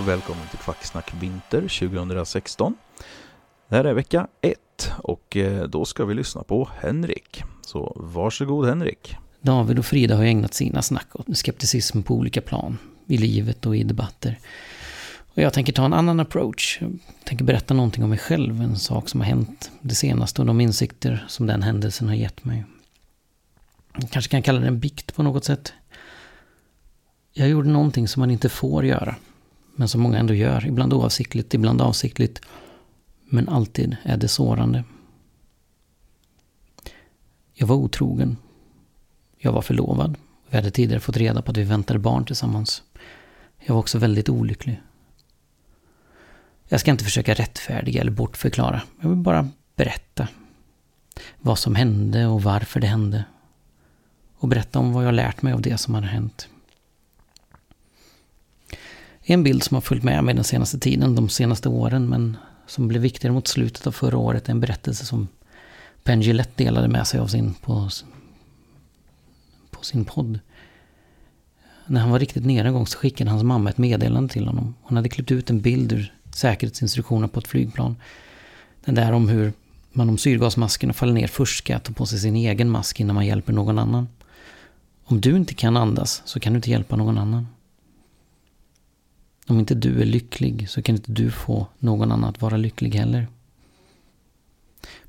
och välkommen till Kvacksnack Vinter 2016. Det här är vecka 1 och eh, då ska vi lyssna på Henrik. Så varsågod Henrik. David och Frida har ju ägnat sina snack åt skepticism på olika plan. I livet och i debatter. Och jag tänker ta en annan approach. Jag tänker berätta någonting om mig själv. En sak som har hänt det senaste och de insikter som den händelsen har gett mig. Jag kanske kan kalla det en bikt på något sätt. Jag gjorde någonting som man inte får göra. Men som många ändå gör. Ibland oavsiktligt, ibland avsiktligt. Men alltid är det sårande. Jag var otrogen. Jag var förlovad. Vi hade tidigare fått reda på att vi väntade barn tillsammans. Jag var också väldigt olycklig. Jag ska inte försöka rättfärdiga eller bortförklara. Jag vill bara berätta. Vad som hände och varför det hände. Och berätta om vad jag lärt mig av det som hade hänt. En bild som har följt med mig den senaste tiden, de senaste åren, men som blev viktigare mot slutet av förra året, är en berättelse som Penn Gillette delade med sig av sin på, på sin podd. När han var riktigt nere en gång så skickade hans mamma ett meddelande till honom. Hon hade klippt ut en bild ur säkerhetsinstruktioner på ett flygplan. Den där om hur man om syrgasmaskerna faller ner först ska ta på sig sin egen mask innan man hjälper någon annan. Om du inte kan andas så kan du inte hjälpa någon annan. Om inte du är lycklig så kan inte du få någon annan att vara lycklig heller.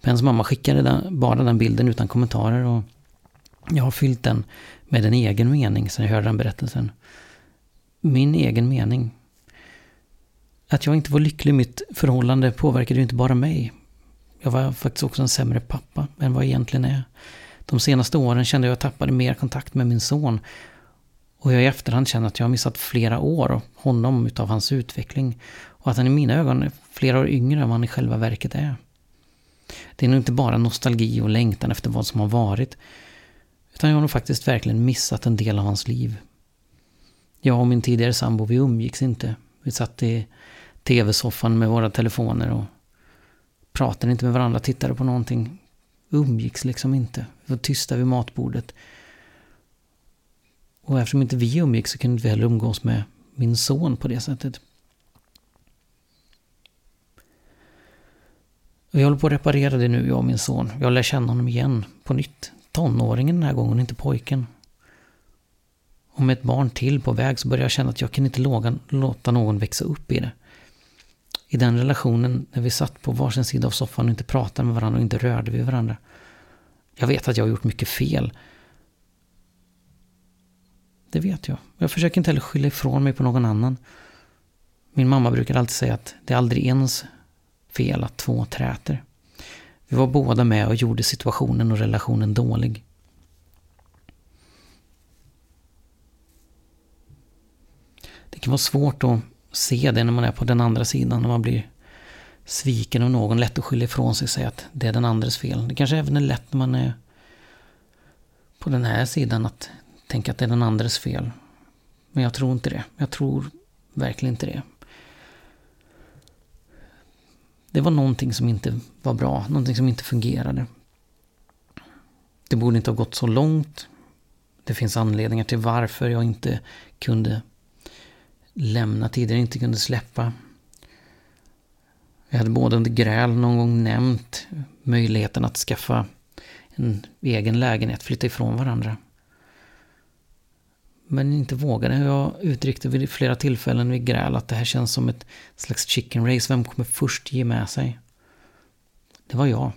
Pens mamma skickade den, bara den bilden utan kommentarer och jag har fyllt den med en egen mening sen jag hörde den berättelsen. Min egen mening. Att jag inte var lycklig i mitt förhållande påverkade ju inte bara mig. Jag var faktiskt också en sämre pappa än vad jag egentligen är. De senaste åren kände jag att jag tappade mer kontakt med min son och jag i efterhand känner att jag har missat flera år av honom utav hans utveckling. Och att han i mina ögon är flera år yngre än vad han i själva verket är. Det är nog inte bara nostalgi och längtan efter vad som har varit. Utan jag har nog faktiskt verkligen missat en del av hans liv. Jag och min tidigare sambo, vi umgicks inte. Vi satt i tv-soffan med våra telefoner och pratade inte med varandra, tittade på någonting. Umgicks liksom inte. Vi var tysta vid matbordet. Och eftersom inte vi umgicks så kunde vi heller umgås med min son på det sättet. Och jag håller på att reparera det nu, jag och min son. Jag lär känna honom igen på nytt. Tonåringen den här gången, inte pojken. Och med ett barn till på väg så börjar jag känna att jag kan inte låta någon växa upp i det. I den relationen, när vi satt på varsin sida av soffan och inte pratade med varandra och inte rörde vid varandra. Jag vet att jag har gjort mycket fel. Det vet jag. Jag försöker inte heller skylla ifrån mig på någon annan. Min mamma brukar alltid säga att det är aldrig ens fel att två träter. Vi var båda med och gjorde situationen och relationen dålig. Det kan vara svårt att se det när man är på den andra sidan, när man blir sviken av någon. Lätt att skylla ifrån sig och säga att det är den andres fel. Det kanske även är lätt när man är på den här sidan att tänka att det är den andres fel. Men jag tror inte det. Jag tror verkligen inte det. Det var någonting som inte var bra, någonting som inte fungerade. Det borde inte ha gått så långt. Det finns anledningar till varför jag inte kunde lämna tidigare, inte kunde släppa. Jag hade både under gräl någon gång nämnt möjligheten att skaffa en egen lägenhet, flytta ifrån varandra. Men inte vågade. Jag uttryckte vid flera tillfällen vid gräl att det här känns som ett slags chicken race. Vem kommer först ge med sig? Det var jag.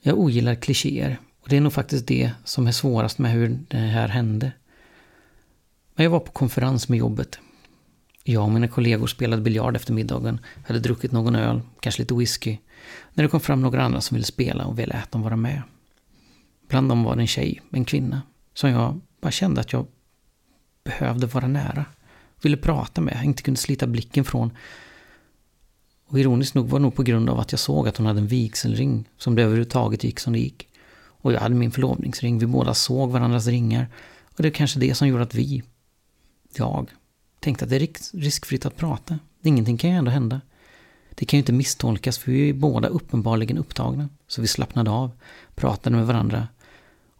Jag ogillar klichéer. Och det är nog faktiskt det som är svårast med hur det här hände. Men jag var på konferens med jobbet. Jag och mina kollegor spelade biljard efter middagen, hade druckit någon öl, kanske lite whisky, när det kom fram några andra som ville spela och vi lät dem vara med. Bland dem var det en tjej, en kvinna, som jag bara kände att jag behövde vara nära. Ville prata med, inte kunde slita blicken från. Och ironiskt nog var det nog på grund av att jag såg att hon hade en vigselring som det överhuvudtaget gick som det gick. Och jag hade min förlovningsring, vi båda såg varandras ringar. Och det är kanske det som gjorde att vi, jag, tänkte att det är riskfritt att prata. Ingenting kan ju ändå hända. Det kan ju inte misstolkas för vi är båda uppenbarligen upptagna. Så vi slappnade av, pratade med varandra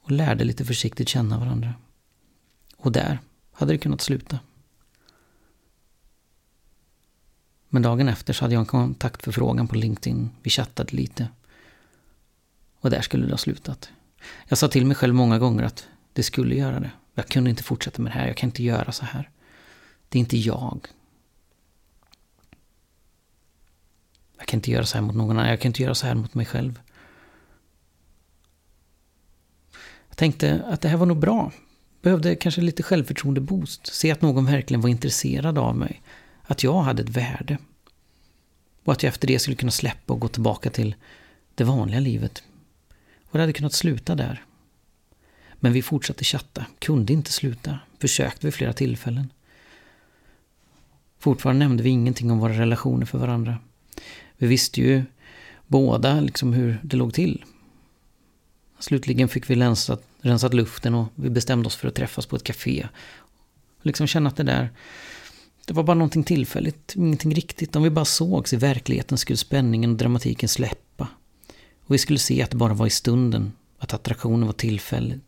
och lärde lite försiktigt känna varandra. Och där hade det kunnat sluta. Men dagen efter så hade jag en kontaktförfrågan på LinkedIn. Vi chattade lite. Och där skulle det ha slutat. Jag sa till mig själv många gånger att det skulle göra det. Jag kunde inte fortsätta med det här. Jag kan inte göra så här. Det är inte jag. Jag kan inte göra så här mot någon annan. Jag kan inte göra så här mot mig själv. Jag tänkte att det här var nog bra. Behövde kanske lite självförtroende-boost. Se att någon verkligen var intresserad av mig. Att jag hade ett värde. Och att jag efter det skulle kunna släppa och gå tillbaka till det vanliga livet. Och det hade kunnat sluta där. Men vi fortsatte chatta, kunde inte sluta, försökte vid flera tillfällen. Fortfarande nämnde vi ingenting om våra relationer för varandra. Vi visste ju båda liksom hur det låg till. Slutligen fick vi rensat, rensat luften och vi bestämde oss för att träffas på ett café. Liksom känna att det där, det var bara någonting tillfälligt, ingenting riktigt. Om vi bara sågs i verkligheten skulle spänningen och dramatiken släppa. Och vi skulle se att det bara var i stunden, att attraktionen var tillfällig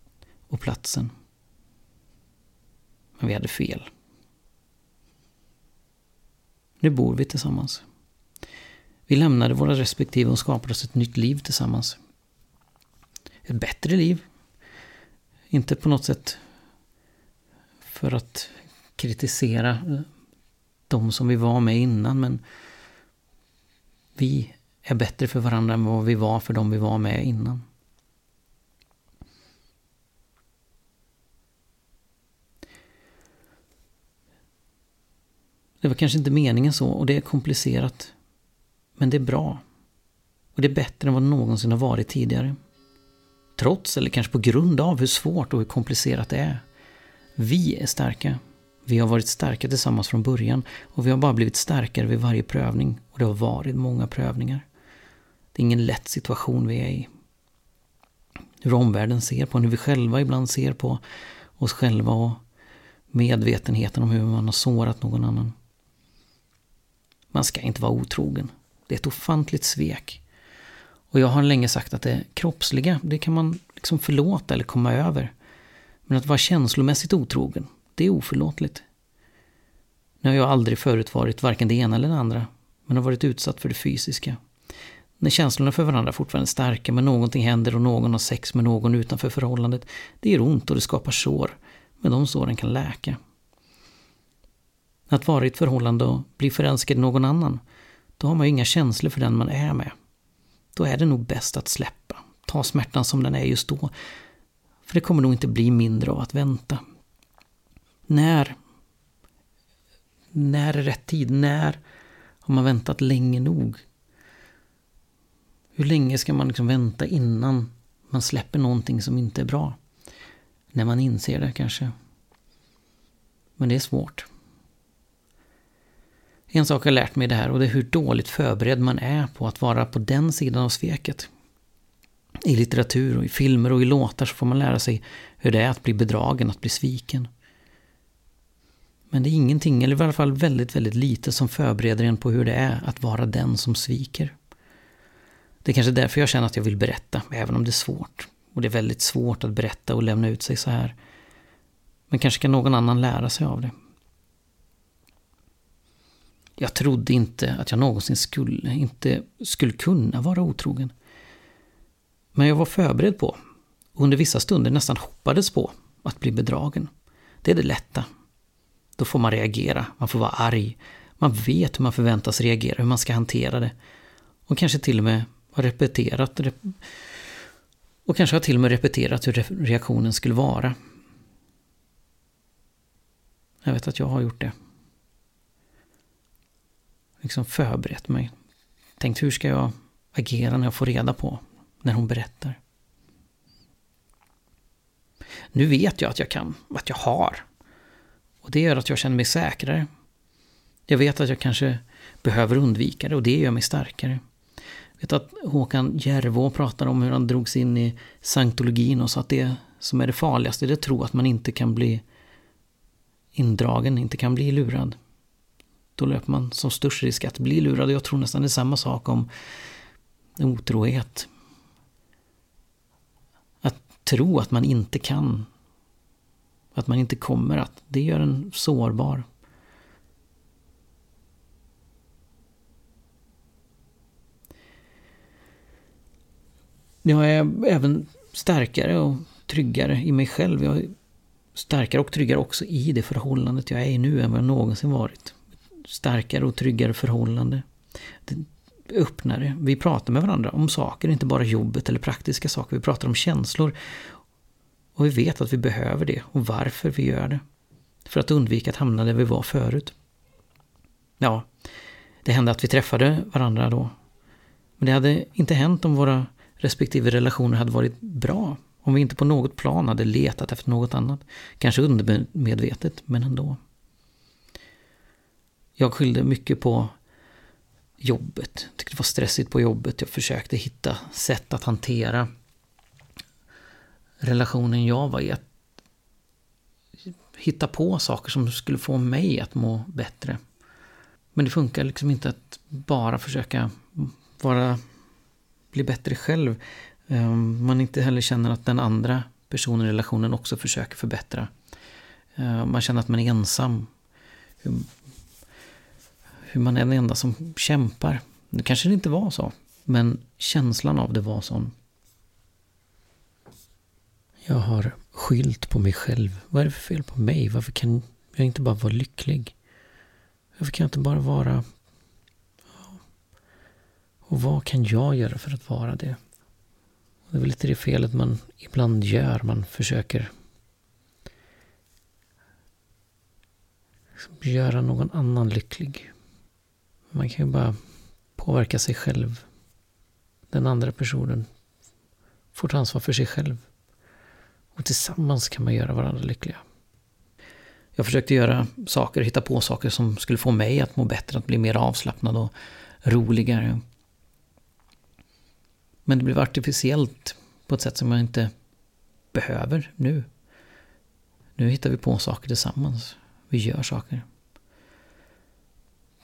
och platsen. Men vi hade fel. Nu bor vi tillsammans. Vi lämnade våra respektive och skapade oss ett nytt liv tillsammans. Ett bättre liv. Inte på något sätt för att kritisera eh, de som vi var med innan, men vi är bättre för varandra än vad vi var för de vi var med innan. Det var kanske inte meningen så och det är komplicerat. Men det är bra. Och det är bättre än vad det någonsin har varit tidigare. Trots, eller kanske på grund av, hur svårt och hur komplicerat det är. Vi är starka. Vi har varit starka tillsammans från början och vi har bara blivit starkare vid varje prövning. Och det har varit många prövningar. Det är ingen lätt situation vi är i. Hur omvärlden ser på en, hur vi själva ibland ser på oss själva och medvetenheten om hur man har sårat någon annan. Man ska inte vara otrogen. Det är ett ofantligt svek. Och jag har länge sagt att det kroppsliga, det kan man liksom förlåta eller komma över. Men att vara känslomässigt otrogen, det är oförlåtligt. Nu har jag aldrig förut varit varken det ena eller det andra, men har varit utsatt för det fysiska. När känslorna för varandra fortfarande är starka, men någonting händer och någon har sex med någon utanför förhållandet, det gör ont och det skapar sår. Men de såren kan läka. Att vara i ett förhållande och bli förälskad i någon annan, då har man ju inga känslor för den man är med. Då är det nog bäst att släppa, ta smärtan som den är just då. För det kommer nog inte bli mindre av att vänta. När? När är rätt tid? När har man väntat länge nog? Hur länge ska man liksom vänta innan man släpper någonting som inte är bra? När man inser det kanske. Men det är svårt. En sak jag lärt mig det här och det är hur dåligt förberedd man är på att vara på den sidan av sveket. I litteratur och i filmer och i låtar så får man lära sig hur det är att bli bedragen, att bli sviken. Men det är ingenting, eller i alla fall väldigt, väldigt lite som förbereder en på hur det är att vara den som sviker. Det är kanske därför jag känner att jag vill berätta, även om det är svårt. Och det är väldigt svårt att berätta och lämna ut sig så här. Men kanske kan någon annan lära sig av det. Jag trodde inte att jag någonsin skulle, inte skulle kunna vara otrogen. Men jag var förberedd på, och under vissa stunder nästan hoppades på, att bli bedragen. Det är det lätta. Då får man reagera, man får vara arg. Man vet hur man förväntas reagera, hur man ska hantera det. Och kanske till och med har repeterat och kanske har till och med repeterat hur reaktionen skulle vara. Jag vet att jag har gjort det. Liksom förberett mig. Tänkt hur ska jag agera när jag får reda på när hon berättar. Nu vet jag att jag kan, att jag har. Och det gör att jag känner mig säkrare. Jag vet att jag kanske behöver undvika det och det gör mig starkare. Jag vet att Håkan Järvå pratar om hur han drogs in i scientologin och sa att det som är det farligaste det är att tro att man inte kan bli indragen, inte kan bli lurad. Då löper man som störst risk att bli lurad. Jag tror nästan det är samma sak om otrohet. Att tro att man inte kan, att man inte kommer att, det gör en sårbar. Jag är även starkare och tryggare i mig själv. Jag är starkare och tryggare också i det förhållandet jag är i nu än vad jag någonsin varit. Starkare och tryggare förhållande. Det öppnare. Vi pratar med varandra om saker, inte bara jobbet eller praktiska saker. Vi pratar om känslor. Och vi vet att vi behöver det och varför vi gör det. För att undvika att hamna där vi var förut. Ja, det hände att vi träffade varandra då. Men det hade inte hänt om våra respektive relationer hade varit bra. Om vi inte på något plan hade letat efter något annat. Kanske undermedvetet, men ändå. Jag skyllde mycket på jobbet. Jag tyckte det var stressigt på jobbet. Jag försökte hitta sätt att hantera relationen jag var i. Att hitta på saker som skulle få mig att må bättre. Men det funkar liksom inte att bara försöka vara bli bättre själv. Ehm, man inte heller känner att den andra personen i relationen också försöker förbättra. Ehm, man känner att man är ensam. Hur, man är den enda som kämpar. Nu kanske det inte var så. Men känslan av det var sån. Jag har skylt på mig själv. Vad är det för fel på mig? Varför kan jag inte bara vara lycklig? Varför kan jag inte bara vara och vad kan jag göra för att vara det? Det är väl lite det felet man ibland gör. Man försöker liksom göra någon annan lycklig. Man kan ju bara påverka sig själv. Den andra personen får ta ansvar för sig själv. Och tillsammans kan man göra varandra lyckliga. Jag försökte göra saker, hitta på saker som skulle få mig att må bättre, att bli mer avslappnad och roligare. Men det blev artificiellt på ett sätt som jag inte behöver nu. Nu hittar vi på saker tillsammans. Vi gör saker.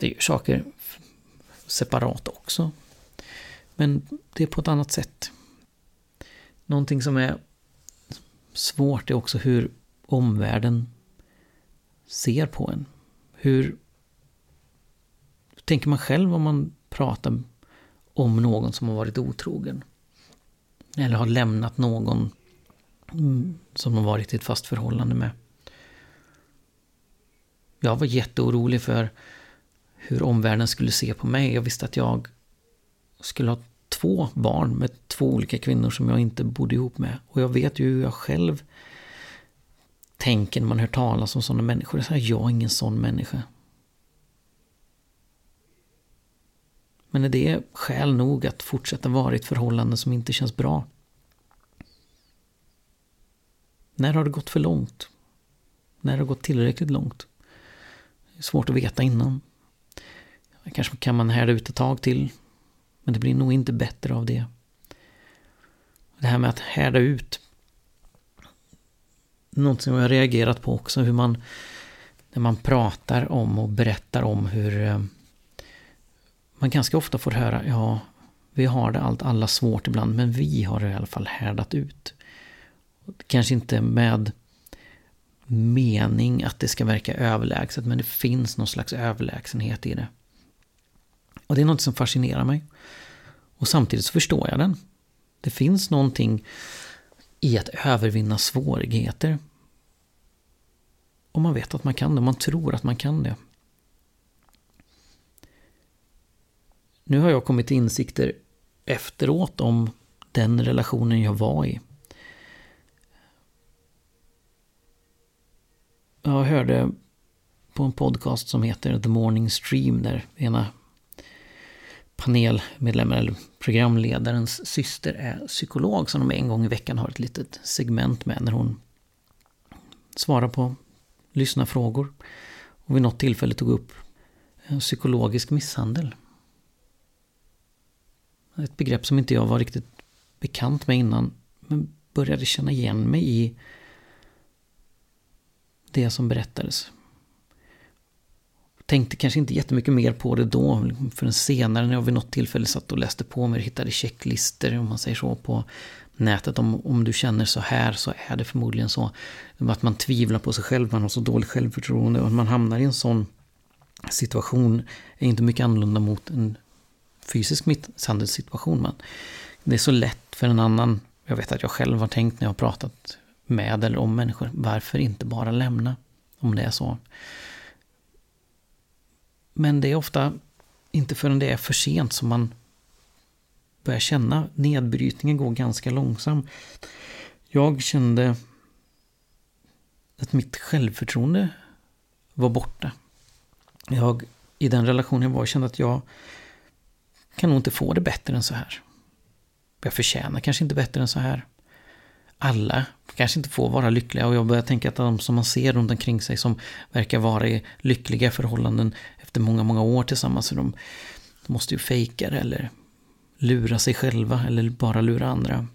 Det gör saker separat också. Men det är på ett annat sätt. Någonting som är svårt är också hur omvärlden ser på en. Hur tänker man själv om man pratar om någon som har varit otrogen. Eller har lämnat någon som de varit i ett fast förhållande med. Jag var jätteorolig för hur omvärlden skulle se på mig. Jag visste att jag skulle ha två barn med två olika kvinnor som jag inte bodde ihop med. Och jag vet ju hur jag själv tänker när man hör talas om sådana människor. Jag är ingen sån människa. Men är det skäl nog att fortsätta vara i ett förhållande som inte känns bra? När har det gått för långt? När har det gått tillräckligt långt? Det är svårt att veta innan. Kanske kan man härda ut ett tag till. Men det blir nog inte bättre av det. Det här med att härda ut. Något som jag har reagerat på också, hur man när man pratar om och berättar om hur eh, man ganska ofta får höra, ja, vi har det allt, alla svårt ibland, men vi har det i alla fall härdat ut. Kanske inte med mening att det ska verka överlägset, men det finns någon slags överlägsenhet i det. Och det är något som fascinerar mig. Och samtidigt så förstår jag den. Det finns någonting i att övervinna svårigheter. Och man vet att man kan det, man tror att man kan det. Nu har jag kommit till insikter efteråt om den relationen jag var i. Jag hörde på en podcast som heter The Morning Stream där ena panelmedlemmen eller programledarens syster är psykolog som de en gång i veckan har ett litet segment med när hon svarar på lyssnarfrågor. Och vid något tillfälle tog upp psykologisk misshandel. Ett begrepp som inte jag var riktigt bekant med innan. Men började känna igen mig i det som berättades. Tänkte kanske inte jättemycket mer på det då. Liksom förrän senare när jag vid något tillfälle satt och läste på mig och hittade checklister om man säger så på nätet. Om, om du känner så här så är det förmodligen så. Att man tvivlar på sig själv, man har så dåligt självförtroende och man hamnar i en sån situation är inte mycket annorlunda mot en fysisk misshandelssituation. Men det är så lätt för en annan, jag vet att jag själv har tänkt när jag har pratat med eller om människor, varför inte bara lämna om det är så. Men det är ofta inte förrän det är för sent som man börjar känna nedbrytningen går ganska långsamt. Jag kände att mitt självförtroende var borta. Jag, I den relationen jag var, kände att jag kan nog inte få det bättre än så här. Jag förtjänar kanske inte bättre än så här. Alla kanske inte får vara lyckliga och jag börjar tänka att de som man ser runt omkring sig som verkar vara i lyckliga förhållanden efter många, många år tillsammans, så de, de måste ju fejka det eller lura sig själva eller bara lura andra.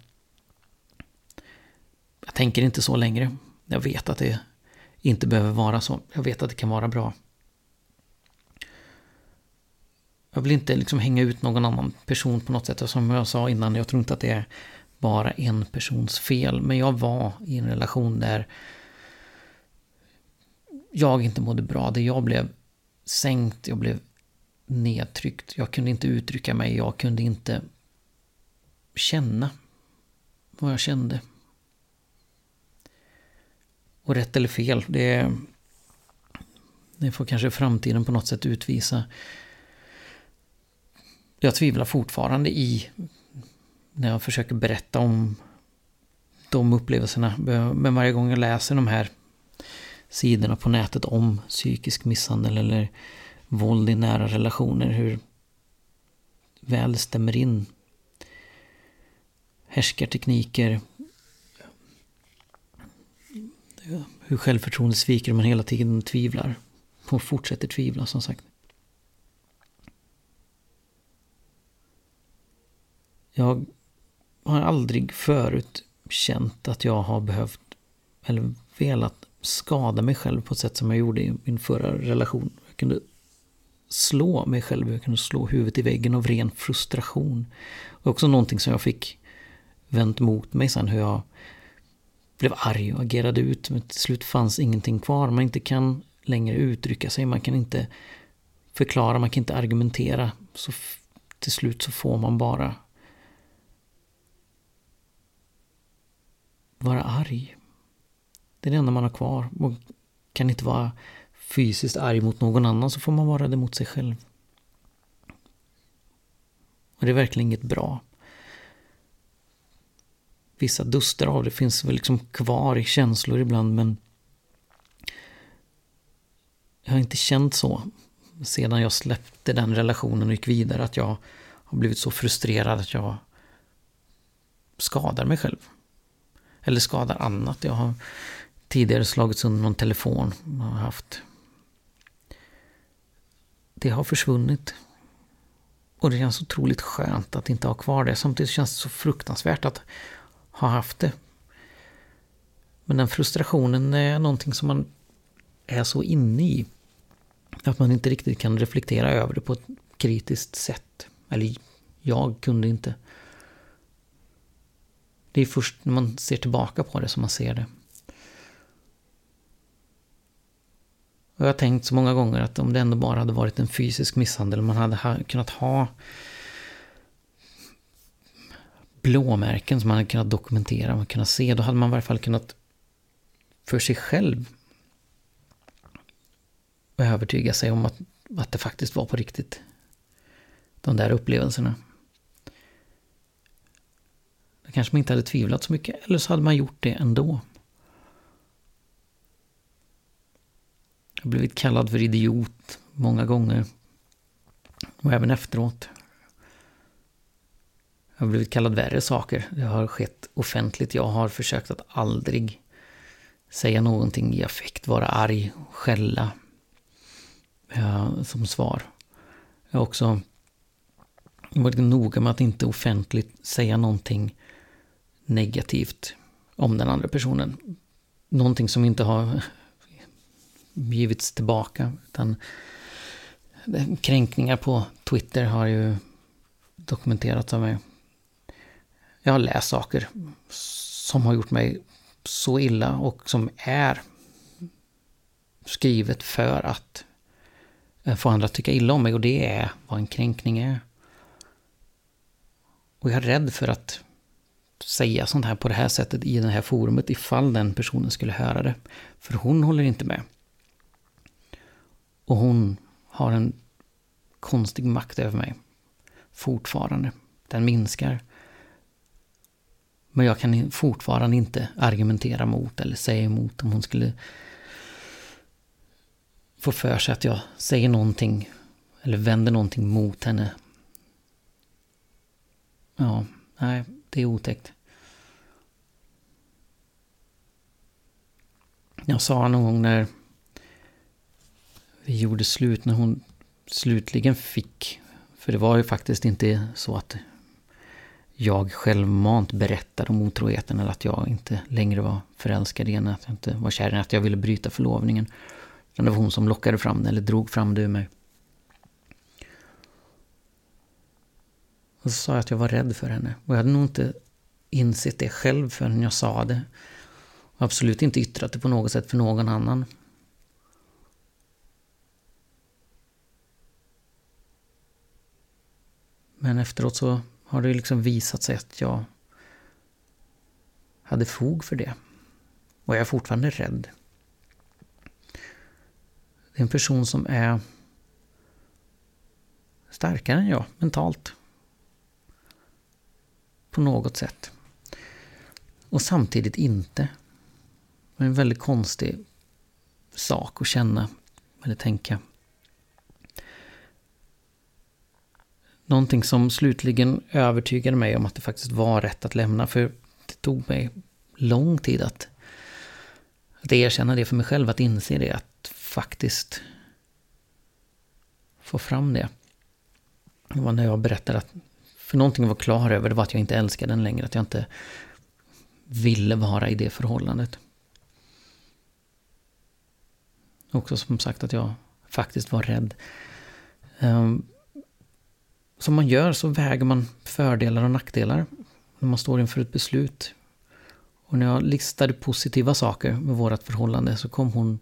Jag tänker inte så längre. Jag vet att det inte behöver vara så. Jag vet att det kan vara bra. Jag vill inte liksom hänga ut någon annan person på något sätt. Som jag sa innan, jag tror inte att det är bara en persons fel. Men jag var i en relation där jag inte mådde bra. Där jag blev sänkt, jag blev nedtryckt. Jag kunde inte uttrycka mig, jag kunde inte känna vad jag kände. Och rätt eller fel, det, det får kanske framtiden på något sätt utvisa. Jag tvivlar fortfarande i när jag försöker berätta om de upplevelserna. Men varje gång jag läser de här sidorna på nätet om psykisk misshandel eller våld i nära relationer, hur väl det stämmer in. Härskartekniker, hur självförtroendet sviker om man hela tiden tvivlar. Och fortsätter tvivla som sagt. Jag har aldrig förut känt att jag har behövt eller velat skada mig själv på ett sätt som jag gjorde i min förra relation. Jag kunde slå mig själv, jag kunde slå huvudet i väggen av ren frustration. Och också någonting som jag fick vänt mot mig sen, hur jag blev arg och agerade ut. Men till slut fanns ingenting kvar. Man inte kan längre uttrycka sig, man kan inte förklara, man kan inte argumentera. Så till slut så får man bara vara arg. Det är det enda man har kvar. Man kan inte vara fysiskt arg mot någon annan så får man vara det mot sig själv. Och det är verkligen inget bra. Vissa duster av det finns väl liksom kvar i känslor ibland men jag har inte känt så sedan jag släppte den relationen och gick vidare att jag har blivit så frustrerad att jag skadar mig själv. Eller skadar annat. Jag har tidigare slagits under någon telefon. Jag har haft. Det har försvunnit. Och det känns otroligt skönt att inte ha kvar det. Samtidigt känns det så fruktansvärt att ha haft det. Men den frustrationen är någonting som man är så inne i. Att man inte riktigt kan reflektera över det på ett kritiskt sätt. Eller jag kunde inte. Det är först när man ser tillbaka på det som man ser det. Och jag har tänkt så många gånger att om det ändå bara hade varit en fysisk misshandel, man hade kunnat ha blåmärken som man hade kunnat dokumentera, man kunnat se, då hade man i varje fall kunnat för sig själv övertyga sig om att, att det faktiskt var på riktigt. De där upplevelserna. Då kanske man inte hade tvivlat så mycket, eller så hade man gjort det ändå. Jag har blivit kallad för idiot många gånger. Och även efteråt. Jag har blivit kallad värre saker. Det har skett offentligt. Jag har försökt att aldrig säga någonting i affekt, vara arg, skälla ja, som svar. Jag har också varit noga med att inte offentligt säga någonting negativt om den andra personen. Någonting som inte har givits tillbaka. Utan kränkningar på Twitter har ju dokumenterats av mig. Jag har läst saker som har gjort mig så illa och som är skrivet för att få andra att tycka illa om mig och det är vad en kränkning är. Och jag är rädd för att säga sånt här på det här sättet i det här forumet ifall den personen skulle höra det. För hon håller inte med. Och hon har en konstig makt över mig. Fortfarande. Den minskar. Men jag kan fortfarande inte argumentera mot eller säga emot om hon skulle få för sig att jag säger någonting eller vänder någonting mot henne. Ja, nej, det är otäckt. Jag sa någon gång när vi gjorde slut, när hon slutligen fick, för det var ju faktiskt inte så att jag självmant berättade om otroheten eller att jag inte längre var förälskad i henne, att jag inte var kär i henne, att jag ville bryta förlovningen. Utan det var hon som lockade fram det, eller drog fram det ur mig. Och så sa jag att jag var rädd för henne. Och jag hade nog inte insett det själv förrän jag sa det. Och absolut inte yttrat det på något sätt för någon annan. Men efteråt så har det liksom visat sig att jag hade fog för det. Och jag är fortfarande rädd. Det är en person som är starkare än jag mentalt. På något sätt. Och samtidigt inte. Det är en väldigt konstig sak att känna eller tänka. Någonting som slutligen övertygade mig om att det faktiskt var rätt att lämna. För det tog mig lång tid att, att erkänna det för mig själv, att inse det, att faktiskt få fram det. Det var när jag berättade att, för någonting var klar över, det var att jag inte älskade den längre, att jag inte ville vara i det förhållandet. Också som sagt att jag faktiskt var rädd. Um, som man gör så väger man fördelar och nackdelar när man står inför ett beslut. Och när jag listade positiva saker med vårt förhållande så kom hon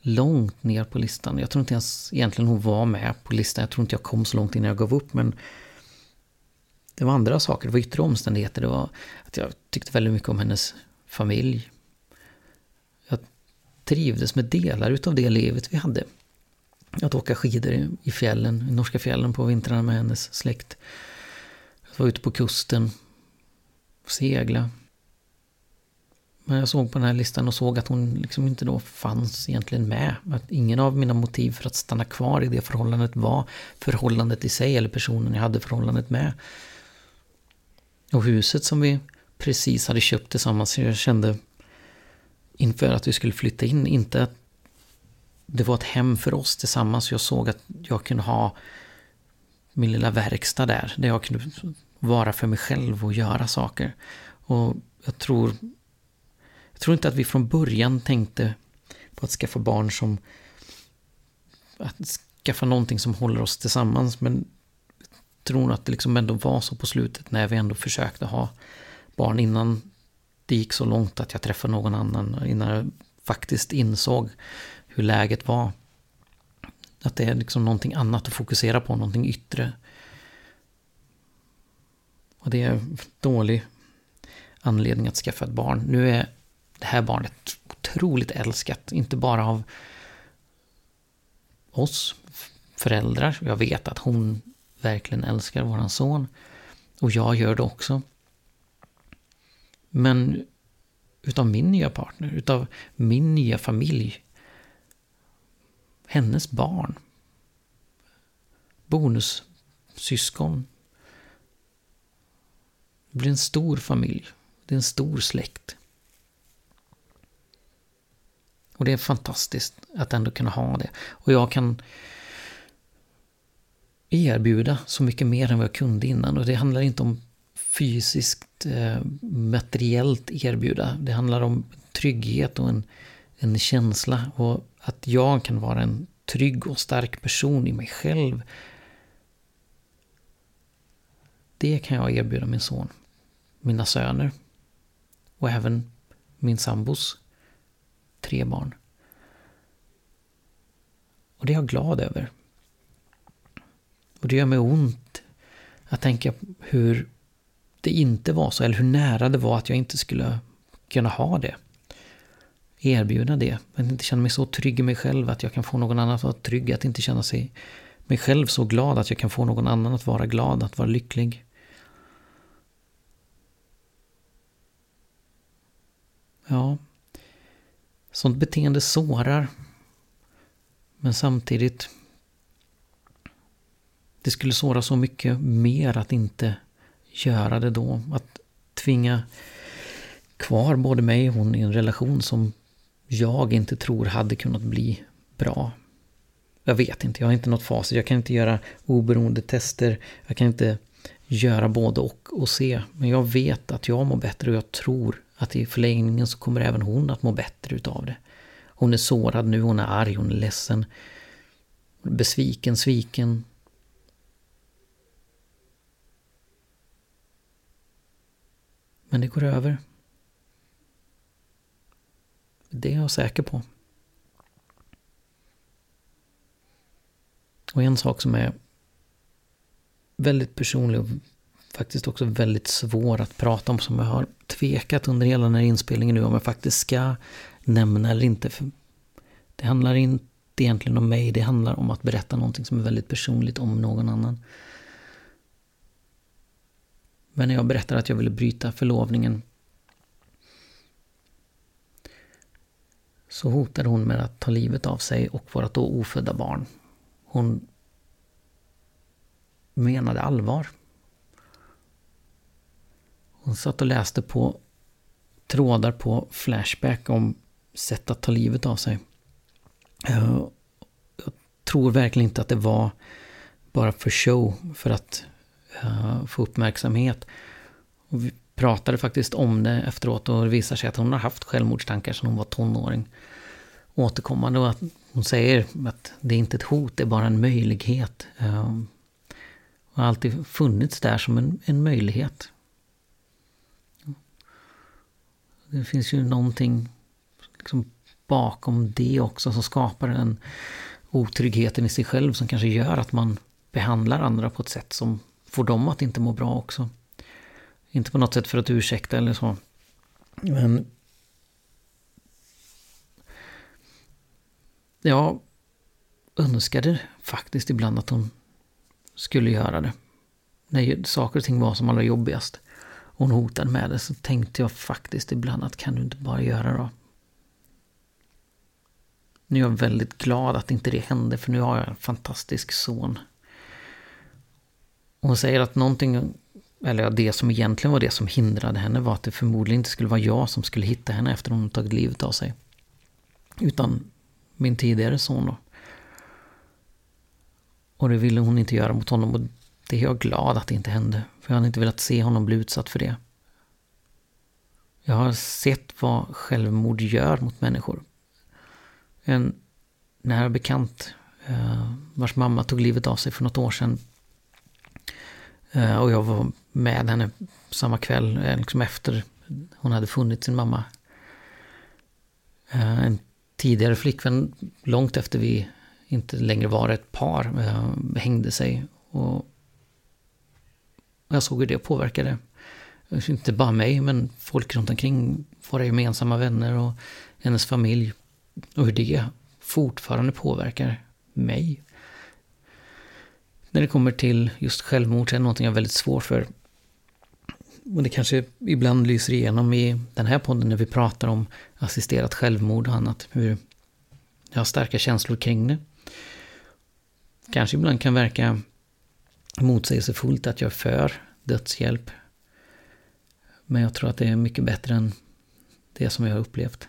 långt ner på listan. Jag tror inte ens egentligen hon var med på listan. Jag tror inte jag kom så långt innan jag gav upp. Men det var andra saker. Det var yttre omständigheter. Det var att jag tyckte väldigt mycket om hennes familj. Jag trivdes med delar utav det livet vi hade att åka skidor i fjällen, i norska fjällen på vintrarna med hennes släkt. Att vara ute på kusten, segla. Men jag såg på den här listan och såg att hon liksom inte då fanns egentligen med. Att ingen av mina motiv för att stanna kvar i det förhållandet var förhållandet i sig eller personen jag hade förhållandet med. Och huset som vi precis hade köpt tillsammans, jag kände inför att vi skulle flytta in, inte att det var ett hem för oss tillsammans. Jag såg att jag kunde ha min lilla verkstad där. Där jag kunde vara för mig själv och göra saker. Och jag tror, jag tror inte att vi från början tänkte på att skaffa barn som att skaffa någonting som håller oss tillsammans. Men tror att det liksom ändå var så på slutet när vi ändå försökte ha barn innan det gick så långt att jag träffade någon annan. Innan jag faktiskt insåg hur läget var. Att det är liksom någonting annat att fokusera på, någonting yttre. Och det är dålig anledning att skaffa ett barn. Nu är det här barnet otroligt älskat, inte bara av oss föräldrar. Jag vet att hon verkligen älskar våran son. Och jag gör det också. Men utav min nya partner, utav min nya familj. Hennes barn. Bonussyskon. Det blir en stor familj. Det är en stor släkt. Och det är fantastiskt att ändå kunna ha det. Och jag kan erbjuda så mycket mer än vad jag kunde innan. Och det handlar inte om fysiskt, eh, materiellt erbjuda. Det handlar om trygghet och en, en känsla. Och att jag kan vara en trygg och stark person i mig själv. Det kan jag erbjuda min son. Mina söner. Och även min sambos tre barn. Och det är jag glad över. Och det gör mig ont att tänka hur det inte var så, eller hur nära det var att jag inte skulle kunna ha det. Erbjuda det. Att inte känna mig så trygg i mig själv att jag kan få någon annan att vara trygg. Att inte känna sig mig själv så glad att jag kan få någon annan att vara glad, att vara lycklig. Ja, sånt beteende sårar. Men samtidigt det skulle såra så mycket mer att inte göra det då. Att tvinga kvar både mig och hon i en relation som jag inte tror hade kunnat bli bra. Jag vet inte, jag har inte något facit. Jag kan inte göra oberoende tester. Jag kan inte göra både och och se. Men jag vet att jag mår bättre och jag tror att i förlängningen så kommer även hon att må bättre utav det. Hon är sårad nu, hon är arg, hon är ledsen. Besviken, sviken. Men det går över. Det är jag säker på. Och en sak som är väldigt personlig och faktiskt också väldigt svår att prata om som jag har tvekat under hela den här inspelningen nu om jag faktiskt ska nämna eller inte. För det handlar inte egentligen om mig, det handlar om att berätta någonting som är väldigt personligt om någon annan. Men när jag berättade att jag ville bryta förlovningen så hotade hon med att ta livet av sig och vårt då ofödda barn. Hon menade allvar. Hon satt och läste på trådar på Flashback om sätt att ta livet av sig. Eh, jag tror verkligen inte att det var bara för show, för att uh, få uppmärksamhet. Och vi pratade faktiskt om det efteråt och det visar sig att hon har haft självmordstankar sedan hon var tonåring. Återkommande och att hon säger att det är inte ett hot, det är bara en möjlighet. Uh, och har alltid funnits där som en, en möjlighet. Det finns ju någonting liksom bakom det också som skapar den otryggheten i sig själv som kanske gör att man behandlar andra på ett sätt som får dem att inte må bra också. Inte på något sätt för att ursäkta eller så. Men jag önskade faktiskt ibland att hon skulle göra det. När saker och ting var som allra jobbigast. Och hon hotade med det så tänkte jag faktiskt ibland att kan du inte bara göra då? Nu är jag väldigt glad att inte det hände för nu har jag en fantastisk son. Hon säger att någonting, eller det som egentligen var det som hindrade henne var att det förmodligen inte skulle vara jag som skulle hitta henne efter hon tagit livet av sig. Utan min tidigare son då. Och det ville hon inte göra mot honom och det är jag glad att det inte hände. För jag hade inte velat se honom bli utsatt för det. Jag har sett vad självmord gör mot människor. En nära bekant eh, vars mamma tog livet av sig för något år sedan. Eh, och jag var med henne samma kväll, eh, liksom efter hon hade funnit sin mamma. Eh, en tidigare flickvän, långt efter vi inte längre var ett par, hängde sig. Och jag såg hur det påverkade, inte bara mig, men folk runt omkring, våra gemensamma vänner och hennes familj. Och hur det fortfarande påverkar mig. När det kommer till just självmord så är det någonting jag är väldigt svår för. Och det kanske ibland lyser igenom i den här podden när vi pratar om assisterat självmord och annat. Hur jag har starka känslor kring det. Kanske ibland kan verka motsägelsefullt att jag är för dödshjälp. Men jag tror att det är mycket bättre än det som jag har upplevt.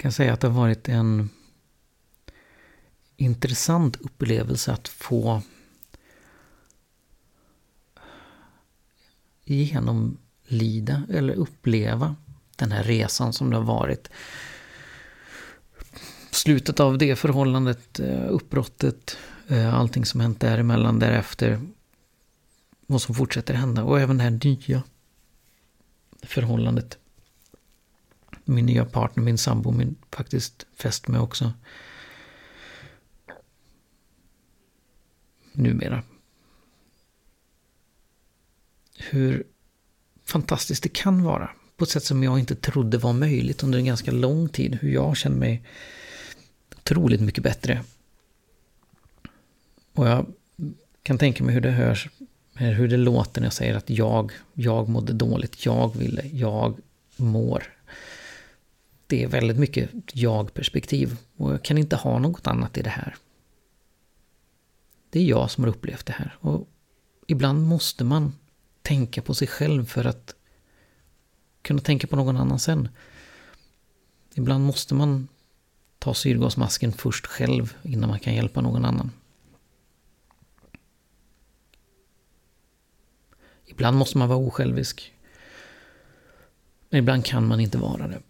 Kan säga att det har varit en intressant upplevelse att få genomlida eller uppleva den här resan som det har varit. Slutet av det förhållandet, eh, uppbrottet, eh, allting som hänt däremellan, därefter. Vad som fortsätter hända och även det här nya förhållandet. Min nya partner, min sambo, min faktiskt fäst med också. Numera. Hur fantastiskt det kan vara. På ett sätt som jag inte trodde var möjligt under en ganska lång tid. Hur jag känner mig otroligt mycket bättre. Och jag kan tänka mig hur det hörs, hur det låter när jag säger att jag, jag mådde dåligt, jag ville, jag mår. Det är väldigt mycket jag-perspektiv och jag kan inte ha något annat i det här. Det är jag som har upplevt det här och ibland måste man tänka på sig själv för att kunna tänka på någon annan sen. Ibland måste man ta syrgasmasken först själv innan man kan hjälpa någon annan. Ibland måste man vara osjälvisk. Men ibland kan man inte vara det.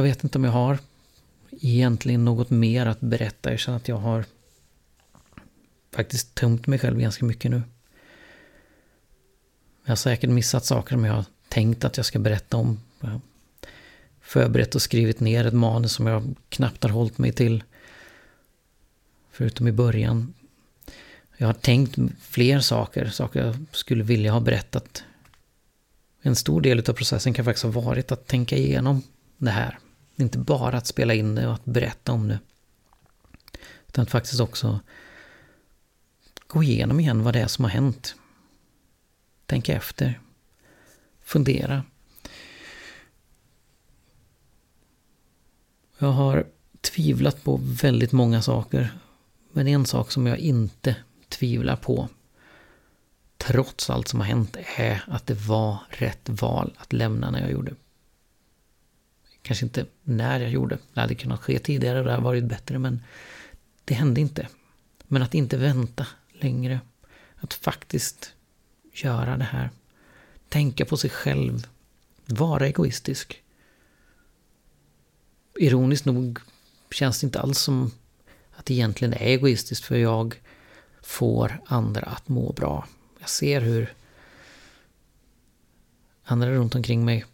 Jag vet inte om jag har egentligen något mer att berätta. Jag känner att jag har faktiskt tömt mig själv ganska mycket nu. Jag har säkert missat saker som jag har tänkt att jag ska berätta om. Jag har förberett och skrivit ner ett manus som jag knappt har hållit mig till. Förutom i början. Jag har tänkt fler saker, saker jag skulle vilja ha berättat. En stor del av processen kan faktiskt ha varit att tänka igenom det här. Inte bara att spela in det och att berätta om det. Utan att faktiskt också gå igenom igen vad det är som har hänt. Tänka efter. fundera. Jag har tvivlat på väldigt många saker. Men en sak som jag inte tvivlar på, trots allt som har hänt, är att det var rätt val att lämna när jag gjorde. Kanske inte när jag gjorde. Det hade kunnat ske tidigare och det hade varit bättre, men det hände inte. Men att inte vänta längre. Att faktiskt göra det här. Tänka på sig själv. Vara egoistisk. Ironiskt nog känns det inte alls som att det egentligen är egoistiskt för jag får andra att må bra. Jag ser hur andra runt omkring mig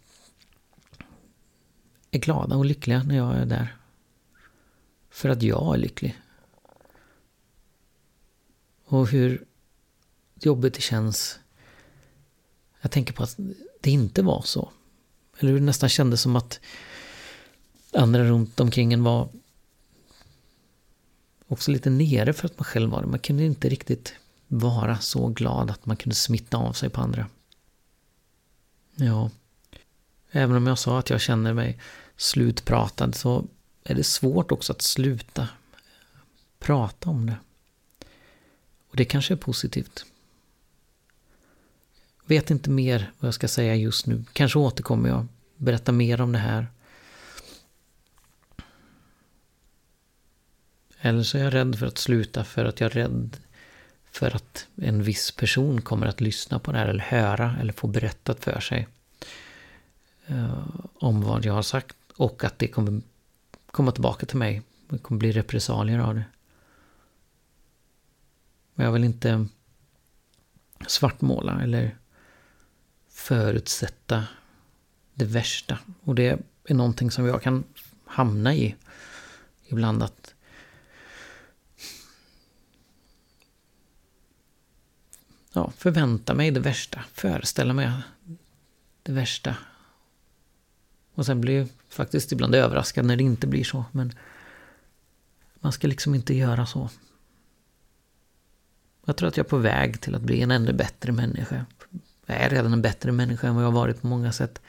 är glada och lyckliga när jag är där. För att jag är lycklig. Och hur jobbigt det känns. Jag tänker på att det inte var så. Eller hur det nästan kändes som att andra runt omkring en var också lite nere för att man själv var det. Man kunde inte riktigt vara så glad att man kunde smitta av sig på andra. Ja, även om jag sa att jag känner mig slutpratad så är det svårt också att sluta prata om det. Och det kanske är positivt. Vet inte mer vad jag ska säga just nu. Kanske återkommer jag berätta mer om det här. Eller så är jag rädd för att sluta för att jag är rädd för att en viss person kommer att lyssna på det här eller höra eller få berättat för sig eh, om vad jag har sagt och att det kommer komma tillbaka till mig. Det kommer bli repressalier av det. Men jag vill inte svartmåla eller förutsätta det värsta. Och det är någonting som jag kan hamna i ibland att ja, förvänta mig det värsta, föreställa mig det värsta. Och sen blir jag faktiskt ibland överraskad när det inte blir så. Men man ska liksom inte göra så. Jag tror att jag är på väg till att bli en ännu bättre människa. Jag är redan en bättre människa än vad jag har varit på många sätt.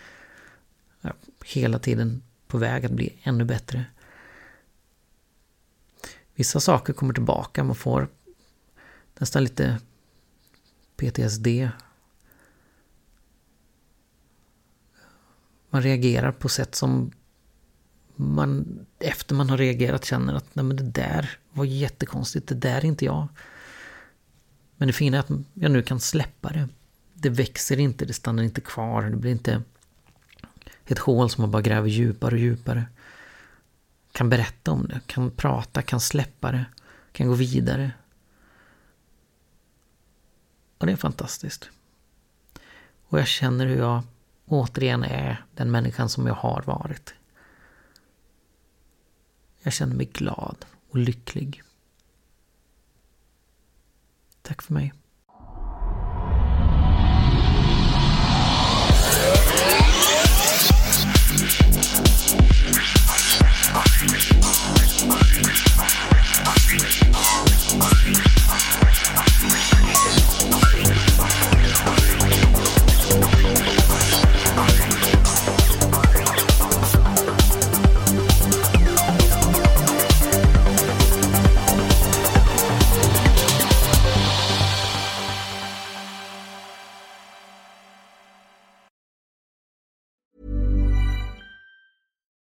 Jag är hela tiden på väg att bli ännu bättre. Vissa saker kommer tillbaka, man får nästan lite PTSD. Man reagerar på sätt som man efter man har reagerat känner att nej men det där var jättekonstigt, det där är inte jag. Men det fina är att jag nu kan släppa det. Det växer inte, det stannar inte kvar, det blir inte ett hål som man bara gräver djupare och djupare. Kan berätta om det, kan prata, kan släppa det, kan gå vidare. Och det är fantastiskt. Och jag känner hur jag återigen är den människan som jag har varit. Jag känner mig glad och lycklig. Tack för mig.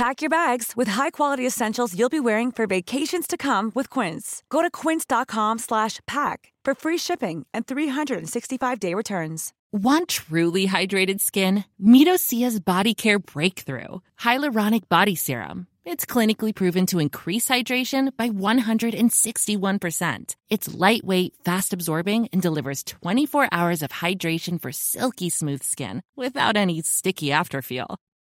Pack your bags with high-quality essentials you'll be wearing for vacations to come with Quince. Go to quince.com/pack for free shipping and 365-day returns. Want truly hydrated skin? Medocia's Body Care Breakthrough Hyaluronic Body Serum. It's clinically proven to increase hydration by 161%. It's lightweight, fast-absorbing, and delivers 24 hours of hydration for silky smooth skin without any sticky afterfeel.